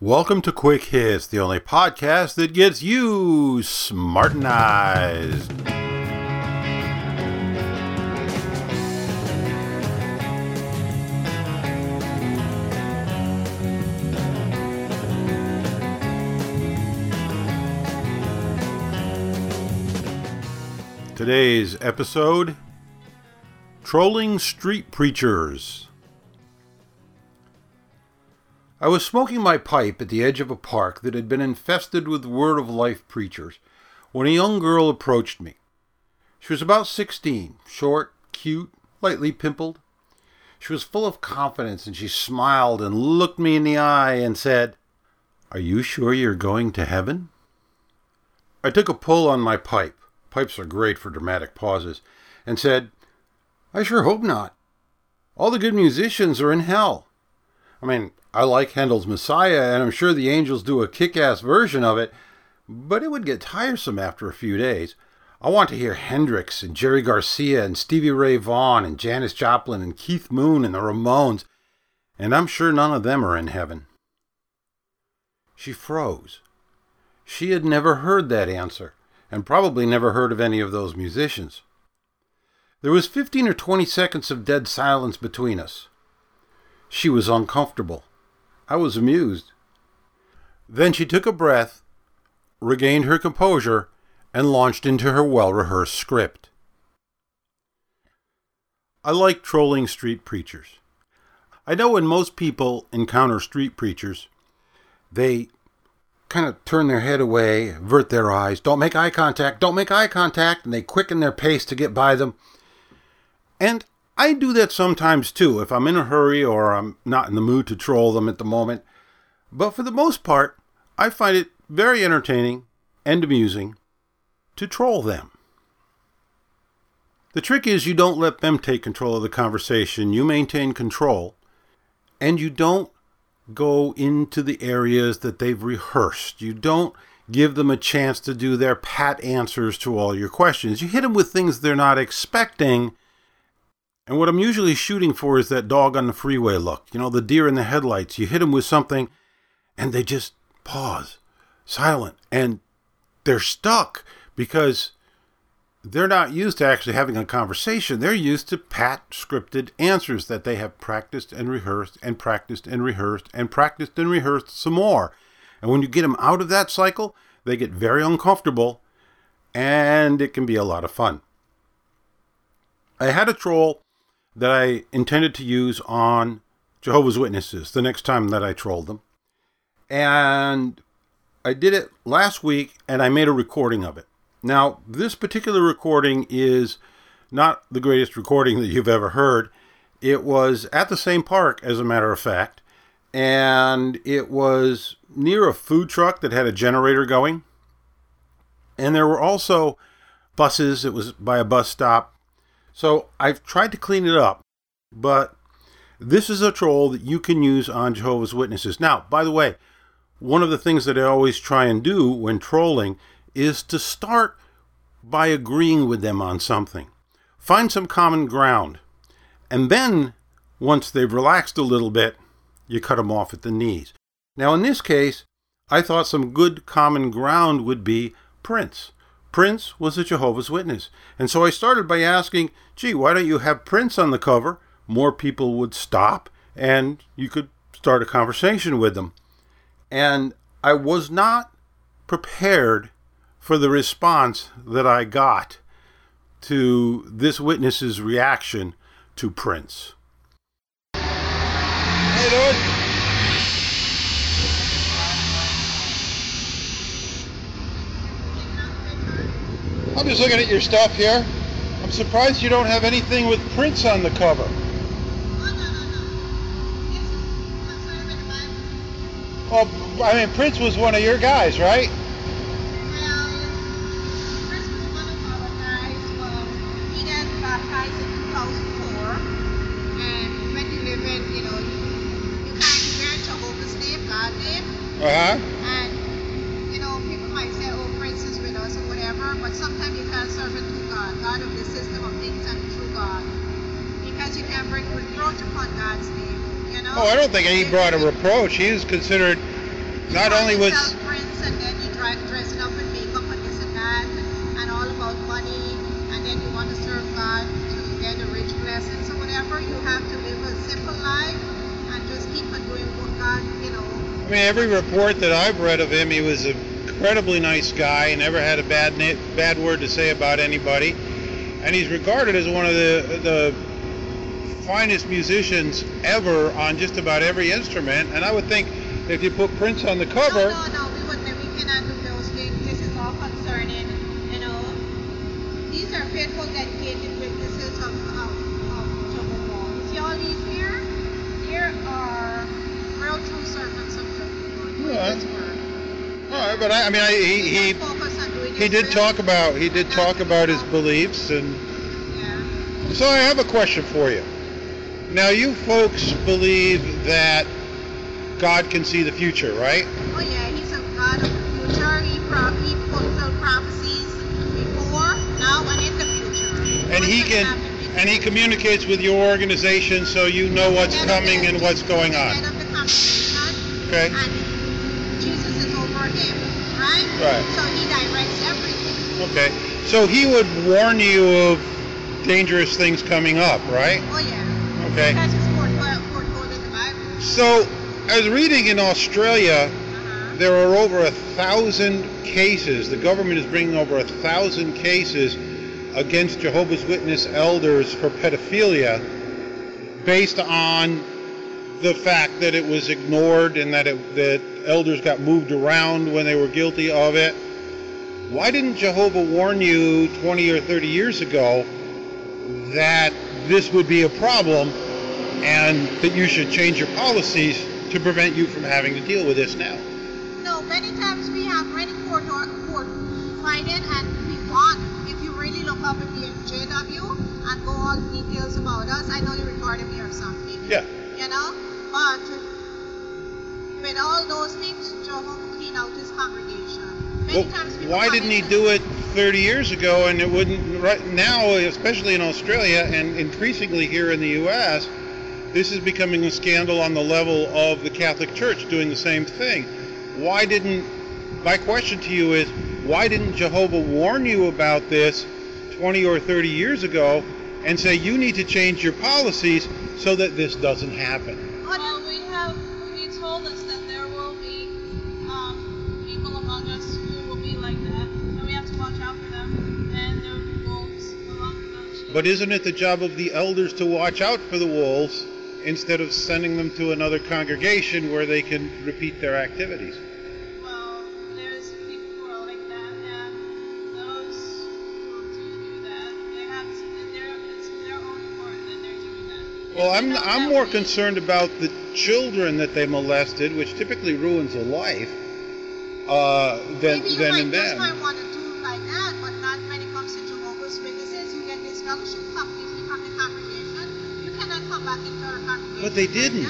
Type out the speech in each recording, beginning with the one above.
Welcome to Quick Hitts, the only podcast that gets you smartenized. Today's episode Trolling Street Preachers. I was smoking my pipe at the edge of a park that had been infested with word of life preachers when a young girl approached me. She was about 16, short, cute, lightly pimpled. She was full of confidence and she smiled and looked me in the eye and said, Are you sure you're going to heaven? I took a pull on my pipe pipes are great for dramatic pauses, and said, I sure hope not. All the good musicians are in hell. I mean, I like Handel's Messiah, and I'm sure the angels do a kick ass version of it, but it would get tiresome after a few days. I want to hear Hendrix and Jerry Garcia and Stevie Ray Vaughan and Janis Joplin and Keith Moon and the Ramones, and I'm sure none of them are in heaven. She froze. She had never heard that answer and probably never heard of any of those musicians. There was 15 or 20 seconds of dead silence between us. She was uncomfortable. I was amused. Then she took a breath, regained her composure, and launched into her well rehearsed script. I like trolling street preachers. I know when most people encounter street preachers, they kind of turn their head away, avert their eyes, don't make eye contact, don't make eye contact, and they quicken their pace to get by them. And I do that sometimes too, if I'm in a hurry or I'm not in the mood to troll them at the moment. But for the most part, I find it very entertaining and amusing to troll them. The trick is you don't let them take control of the conversation, you maintain control, and you don't go into the areas that they've rehearsed. You don't give them a chance to do their pat answers to all your questions. You hit them with things they're not expecting. And what I'm usually shooting for is that dog on the freeway look. You know, the deer in the headlights. You hit them with something and they just pause, silent, and they're stuck because they're not used to actually having a conversation. They're used to pat scripted answers that they have practiced and rehearsed and practiced and rehearsed and practiced and rehearsed some more. And when you get them out of that cycle, they get very uncomfortable and it can be a lot of fun. I had a troll that I intended to use on Jehovah's Witnesses the next time that I trolled them. And I did it last week and I made a recording of it. Now, this particular recording is not the greatest recording that you've ever heard. It was at the same park, as a matter of fact, and it was near a food truck that had a generator going. And there were also buses, it was by a bus stop. So I've tried to clean it up, but this is a troll that you can use on Jehovah's Witnesses. Now, by the way, one of the things that I always try and do when trolling is to start by agreeing with them on something. Find some common ground. And then, once they've relaxed a little bit, you cut them off at the knees. Now, in this case, I thought some good common ground would be Prince. Prince was a Jehovah's Witness. And so I started by asking, gee, why don't you have Prince on the cover? More people would stop and you could start a conversation with them. And I was not prepared for the response that I got to this witness's reaction to Prince. Hey. I'm just looking at your stuff here. I'm surprised you don't have anything with Prince on the cover. Well, I mean, Prince was one of your guys, right? Uh-huh. Oh, I don't think he brought a reproach. He is considered not only was Prince and then you dress it up with makeup and this and that and all about money and then you want to serve God to get a rich blessings or whatever, you have to live a simple life and just keep on doing what God, you know. I mean, every report that I've read of him, he was an incredibly nice guy. He never had a bad bad word to say about anybody, and he's regarded as one of the the finest musicians ever on just about every instrument. And I would think if you put Prince on the cover, No, no, no, we wouldn't. We cannot do those things. This is all concerning, you know. These are faithful, dedicated witnesses of, of, of Jehovah. You see all these here? Here are real true servants of Jehovah. Yeah. All right, but I, I mean, I, he he, just focus on doing he did talk about he did talk about his beliefs and. So I have a question for you. Now, you folks believe that God can see the future, right? Oh yeah, he's a God of the future. He, pro- he fulfilled prophecies before, now, and in the future. And he can, and he communicates with your organization so you know what's Head coming and what's going on. Head of the Okay. and Jesus is over him, right? Right. So he directs everything. Okay. So he would warn you of dangerous things coming up, right? Oh yeah. Okay. Because it's foretold, foretold in the Bible. So I was reading in Australia, Uh-huh. there are over a thousand cases. The government is bringing over a thousand cases against Jehovah's Witness elders for pedophilia based on the fact that it was ignored and that it, that elders got moved around when they were guilty of it. Why didn't Jehovah warn you 20 or 30 years ago that this would be a problem and that you should change your policies to prevent you from having to deal with this now? No, many times we have many court or court fighting and we won. If you really look up in the JW and go all the details about us, I know you recorded me or something. Yeah. You know? But with all those things, Jehovah Well, why didn't he do it 30 years ago and it wouldn't right now especially in Australia and increasingly here in the US this is becoming a scandal on the level of the Catholic Church doing the same thing. Why didn't my question to you is why didn't Jehovah warn you about this 20 or 30 years ago and say you need to change your policies so that this doesn't happen? Well, we have, he told us that But isn't it the job of the elders to watch out for the wolves instead of sending them to another congregation where they can repeat their activities? Well, there's people who are like that, and those who do do that, they have to, they're, it's their own fault that they're doing that. Well, I'm I'm more concerned about the children that they molested, which typically ruins a life, uh, than Maybe than in them. But they didn't.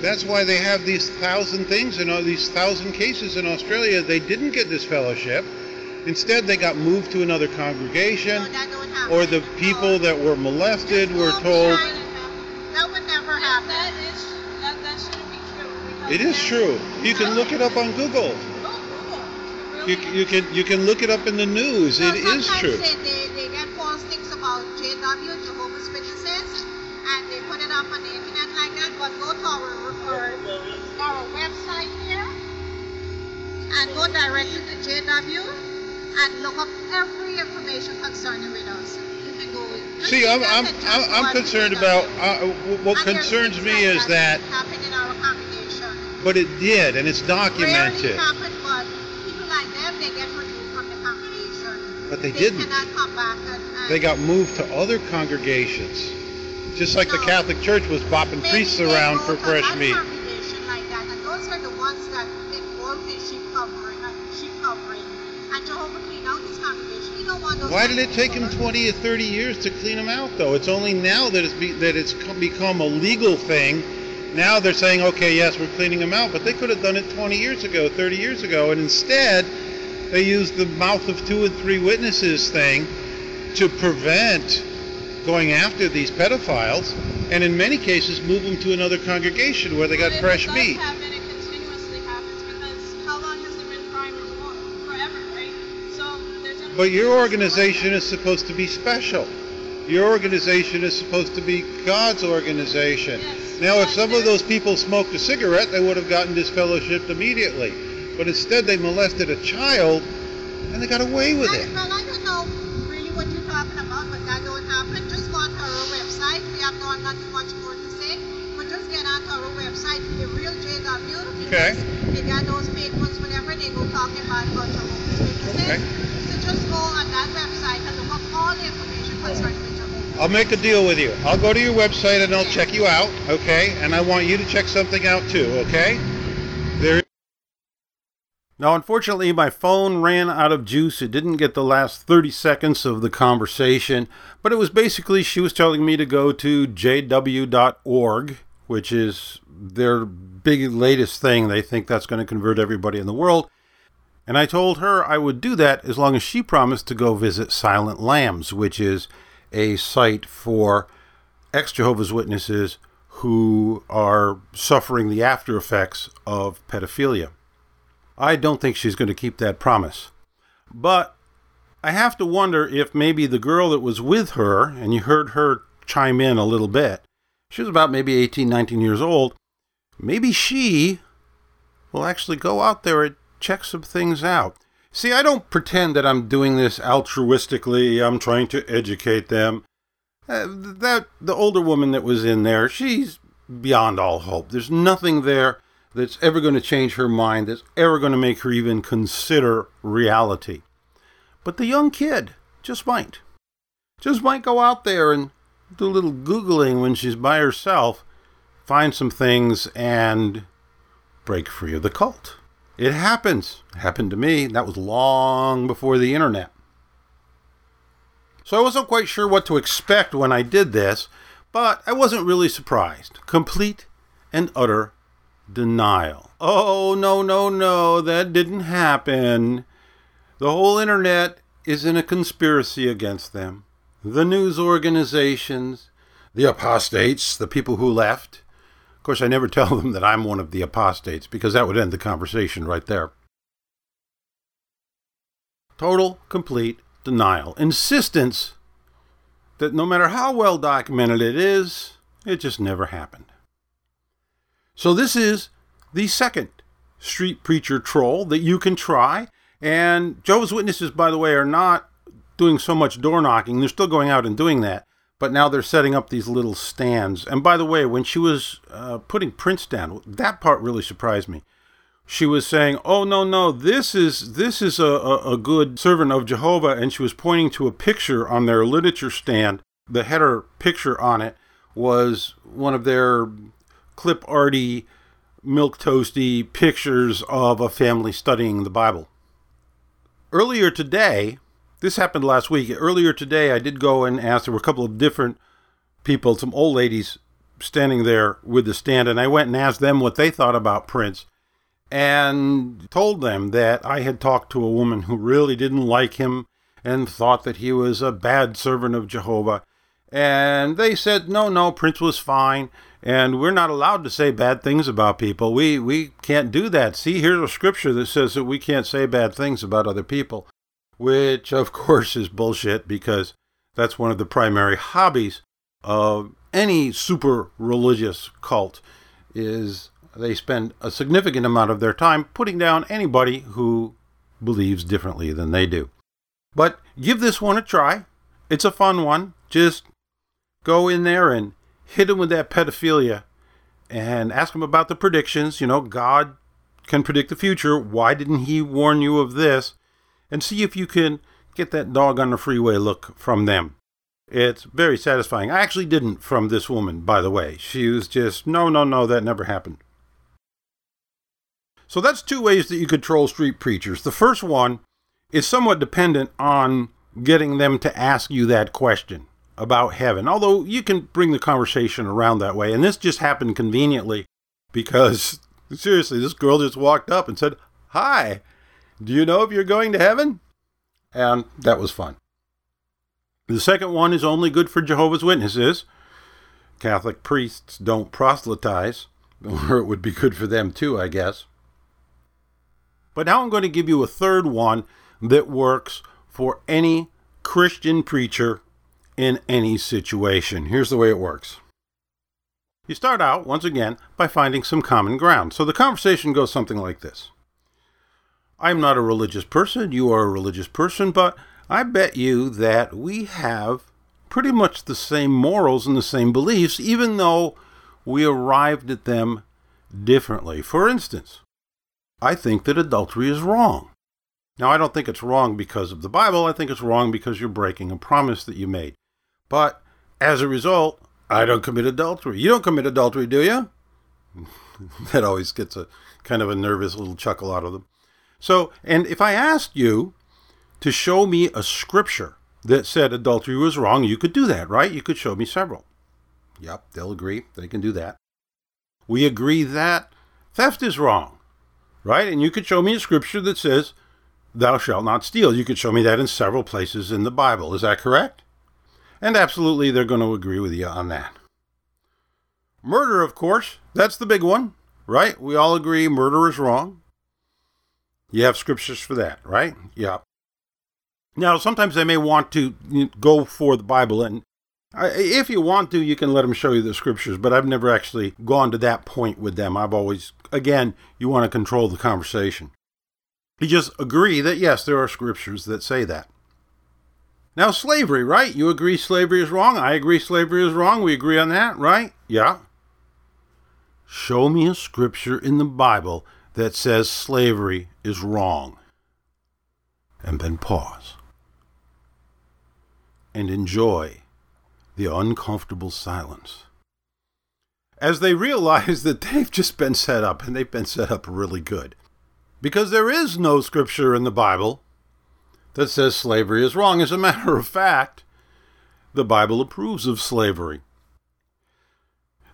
That's why they have these thousand things and all these thousand cases in Australia. They didn't get disfellowship. Instead, they got moved to another congregation, No, that don't happen. or the people that were molested were told. That would never happen. that is, that, that shouldn't be true. It is true. You can look it up on Google. Google. You, you can you can look it up in the news. So It is true. They, they, they get false things about JW, Jehovah's Witnesses, and they put it up on the internet like that. But go to our, our, our website here and go directly to JW and look up every information concerning with us. You can go. See, I'm I'm I'm, I'm concerned about uh, what And concerns me is that, in our but it did, and it's documented. happen, but people like them, they get removed from the congregation. But they they didn't. cannot come back and, and They got moved to other congregations, just like the Catholic Church was bopping priests around for fresh meat. like that, and those are the ones that involved in sheep covering, uh, sheep covering. And Jehovah clean out his congregation. You don't want those. Why did it take them people. 20 or 30 years to clean them out, though? It's only now that it's be, that it's become a legal thing. Now they're saying, okay, yes, we're cleaning them out, but they could have done it 20 years ago, 30 years ago, and instead they used the mouth of two and three witnesses thing to prevent going after these pedophiles, and in many cases move them to another congregation where they got fresh meat. But your organization is supposed to be special. Your organization is supposed to be God's organization. Yes. Now, if some of those people smoked a cigarette, they would have gotten disfellowshipped immediately. But instead, they molested a child, and they got away with it. Website, the real JW. Okay. They got those fake ones whenever they go talking about a bunch of Jehovah's Witnesses. Okay. So just go on that website and look up all the information concerning the Jehovah's I'll make a deal with you. I'll go to your website and I'll check you out, okay? And I want you to check something out too, okay? There Now, unfortunately, my phone ran out of juice. It didn't get the last 30 seconds of the conversation, but it was basically she was telling me to go to jw.org, which is their big latest thing. They think that's going to convert everybody in the world. And I told her I would do that as long as she promised to go visit Silent Lambs, which is a site for ex Jehovah's Witnesses who are suffering the after effects of pedophilia. I don't think she's going to keep that promise. But I have to wonder if maybe the girl that was with her, and you heard her chime in a little bit, she was about maybe 18, 19 years old, maybe she will actually go out there and check some things out. See, I don't pretend that I'm doing this altruistically, I'm trying to educate them. Uh, that the older woman that was in there, she's beyond all hope. There's nothing there that's ever going to change her mind, that's ever going to make her even consider reality. But the young kid just might. Just might go out there and do a little Googling when she's by herself, find some things, and break free of the cult. It happens. It happened to me. That was long before the internet. So I wasn't quite sure what to expect when I did this, but I wasn't really surprised. Complete and utter denial. Oh, no, no, no, that didn't happen. The whole internet is in a conspiracy against them. The news organizations, the apostates, the people who left. Of course, I never tell them that I'm one of the apostates because that would end the conversation right there. Total, complete denial. Insistence that no matter how well documented it is, it just never happened. So, this is the second street preacher troll that you can try. And Jehovah's Witnesses, by the way, are not doing so much door knocking. They're still going out and doing that. But now they're setting up these little stands. And by the way, when she was uh, putting Prince down, that part really surprised me. She was saying, "Oh no, no, this is this is a, a, a good servant of Jehovah," and she was pointing to a picture on their literature stand. The header picture on it was one of their clip arty, milk toasty pictures of a family studying the Bible. Earlier today, this happened last week. Earlier today, I did go and ask. There were a couple of different people, some old ladies standing there with the stand, and I went and asked them what they thought about Prince and told them that I had talked to a woman who really didn't like him and thought that he was a bad servant of Jehovah. And they said, no, no, Prince was fine. And we're not allowed to say bad things about people. We, we can't do that. See, here's a scripture that says that we can't say bad things about other people, which of course is bullshit because that's one of the primary hobbies of any super religious cult is they spend a significant amount of their time putting down anybody who believes differently than they do. But give this one a try. It's a fun one. Just go in there and hit them with that pedophilia and ask them about the predictions. You know, God can predict the future. Why didn't he warn you of this? And see if you can get that dog on the freeway look from them. It's very satisfying. I actually didn't from this woman, by the way. She was just, no, no, no, that never happened. So that's two ways that you control street preachers. The first one is somewhat dependent on getting them to ask you that question about heaven, although you can bring the conversation around that way. And this just happened conveniently because, seriously, this girl just walked up and said, Hi, do you know if you're going to heaven? And that was fun. The second one is only good for Jehovah's Witnesses. Catholic priests don't proselytize, or it would be good for them too, I guess. But now I'm going to give you a third one that works for any Christian preacher in any situation. Here's the way it works. You start out, once again, by finding some common ground. So the conversation goes something like this I'm not a religious person, you are a religious person, but I bet you that we have pretty much the same morals and the same beliefs, even though we arrived at them differently. For instance, I think that adultery is wrong. Now, I don't think it's wrong because of the Bible. I think it's wrong because you're breaking a promise that you made. But as a result, I don't commit adultery. You don't commit adultery, do you? that always gets a kind of a nervous little chuckle out of them. So, and if I asked you to show me a scripture that said adultery was wrong, you could do that, right? You could show me several. Yep, they'll agree. They can do that. We agree that theft is wrong, right? And you could show me a scripture that says, Thou shalt not steal. You could show me that in several places in the Bible. Is that correct? And absolutely, they're going to agree with you on that. Murder, of course, that's the big one, right? We all agree murder is wrong. You have scriptures for that, right? Yeah. Now, sometimes they may want to go for the Bible, and if you want to, you can let them show you the scriptures, but I've never actually gone to that point with them. I've always, again, you want to control the conversation. You just agree that, yes, there are scriptures that say that. Now, slavery, right? You agree slavery is wrong. I agree slavery is wrong. We agree on that, right? Yeah. Show me a scripture in the Bible that says slavery is wrong. And then pause and enjoy the uncomfortable silence. As they realize that they've just been set up, and they've been set up really good. Because there is no scripture in the Bible that says slavery is wrong. As a matter of fact, the Bible approves of slavery.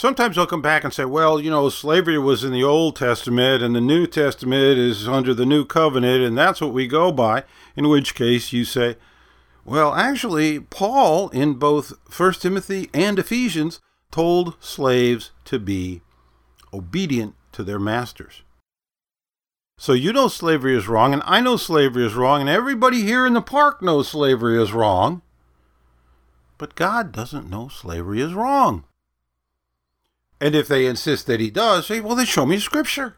Sometimes they'll come back and say, well, you know, slavery was in the Old Testament and the New Testament is under the New Covenant and that's what we go by. In which case you say, well, actually, Paul in both 1 Timothy and Ephesians told slaves to be obedient to their masters. So you know slavery is wrong, and I know slavery is wrong, and everybody here in the park knows slavery is wrong. But God doesn't know slavery is wrong. And if they insist that he does, say, well, then show me a scripture.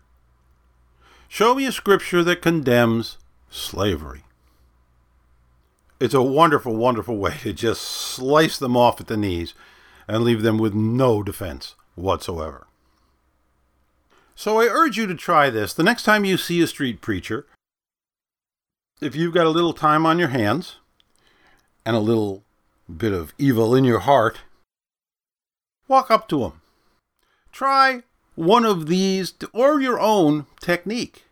Show me a scripture that condemns slavery. It's a wonderful, wonderful way to just slice them off at the knees and leave them with no defense whatsoever. So I urge you to try this. The next time you see a street preacher, if you've got a little time on your hands and a little bit of evil in your heart, walk up to him. Try one of these or your own technique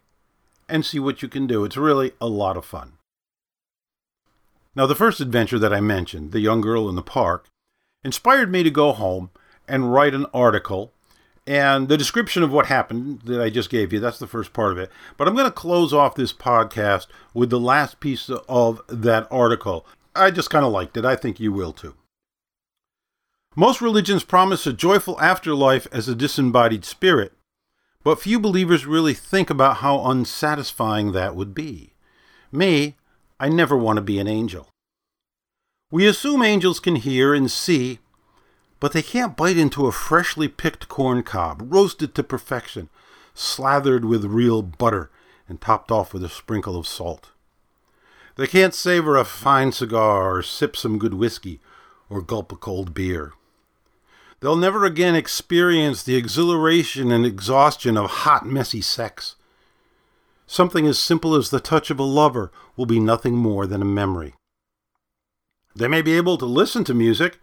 and see what you can do. It's really a lot of fun. Now, the first adventure that I mentioned, the young girl in the park, inspired me to go home and write an article and the description of what happened that I just gave you, that's the first part of it. But I'm going to close off this podcast with the last piece of that article. I just kind of liked it. I think you will too. Most religions promise a joyful afterlife as a disembodied spirit, but few believers really think about how unsatisfying that would be. Me, I never want to be an angel. We assume angels can hear and see but they can't bite into a freshly picked corn cob, roasted to perfection, slathered with real butter, and topped off with a sprinkle of salt. They can't savor a fine cigar, or sip some good whiskey, or gulp a cold beer. They'll never again experience the exhilaration and exhaustion of hot, messy sex. Something as simple as the touch of a lover will be nothing more than a memory. They may be able to listen to music,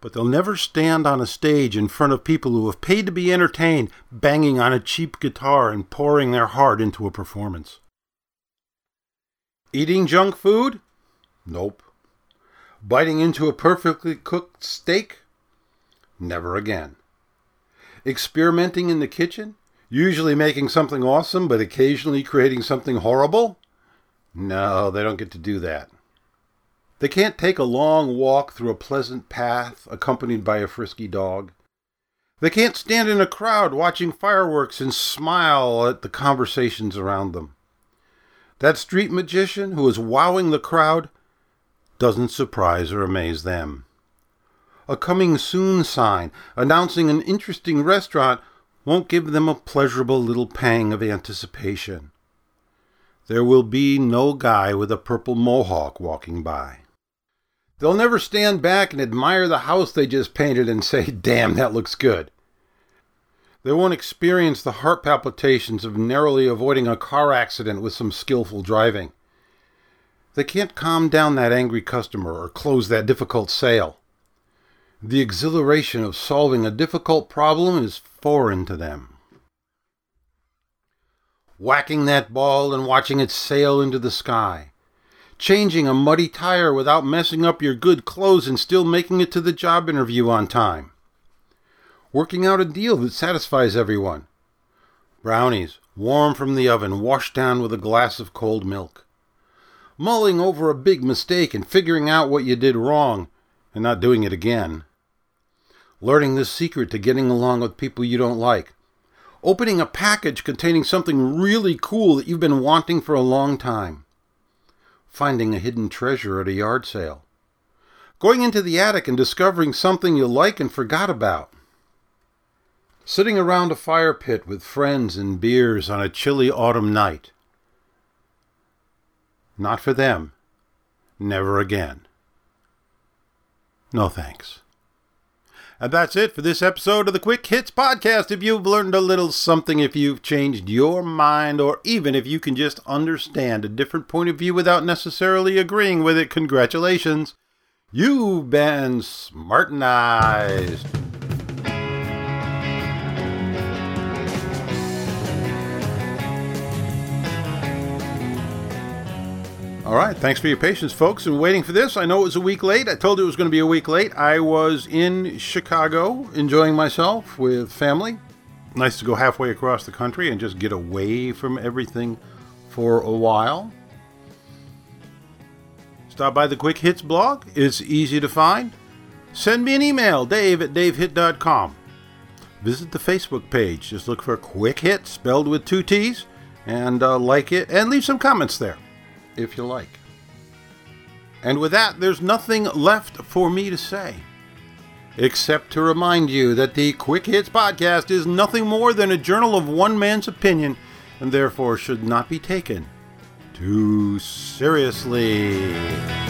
but they'll never stand on a stage in front of people who have paid to be entertained, banging on a cheap guitar and pouring their heart into a performance. Eating junk food? Nope. Biting into a perfectly cooked steak? Never again. Experimenting in the kitchen? Usually making something awesome, but occasionally creating something horrible? No, they don't get to do that. They can't take a long walk through a pleasant path accompanied by a frisky dog. They can't stand in a crowd watching fireworks and smile at the conversations around them. That street magician who is wowing the crowd doesn't surprise or amaze them. A coming soon sign announcing an interesting restaurant won't give them a pleasurable little pang of anticipation. There will be no guy with a purple mohawk walking by. They'll never stand back and admire the house they just painted and say, damn, that looks good. They won't experience the heart palpitations of narrowly avoiding a car accident with some skillful driving. They can't calm down that angry customer or close that difficult sale. The exhilaration of solving a difficult problem is foreign to them. Whacking that ball and watching it sail into the sky. Changing a muddy tire without messing up your good clothes and still making it to the job interview on time working out a deal that satisfies everyone. Brownies, warm from the oven, washed down with a glass of cold milk. Mulling over a big mistake and figuring out what you did wrong and not doing it again. Learning the secret to getting along with people you don't like. Opening a package containing something really cool that you've been wanting for a long time. Finding a hidden treasure at a yard sale. Going into the attic and discovering something you like and forgot about sitting around a fire pit with friends and beers on a chilly autumn night. Not for them. Never again. No thanks. And that's it for this episode of the Quick Hitts Podcast. If you've learned a little something, if you've changed your mind, or even if you can just understand a different point of view without necessarily agreeing with it, congratulations. You've been smartenized. All right. Thanks for your patience, folks, and waiting for this. I know it was a week late. I told you it was going to be a week late. I was in Chicago enjoying myself with family. Nice to go halfway across the country and just get away from everything for a while. Stop by the Quick Hitts blog. It's easy to find. Send me an email, dave at davehitt.com. Visit the Facebook page. Just look for Quick Hitts, spelled with two T's, and uh, like it and leave some comments there if you like. And with that, there's nothing left for me to say. Except to remind you that the Quick Hitts podcast is nothing more than a journal of one man's opinion and therefore should not be taken too seriously.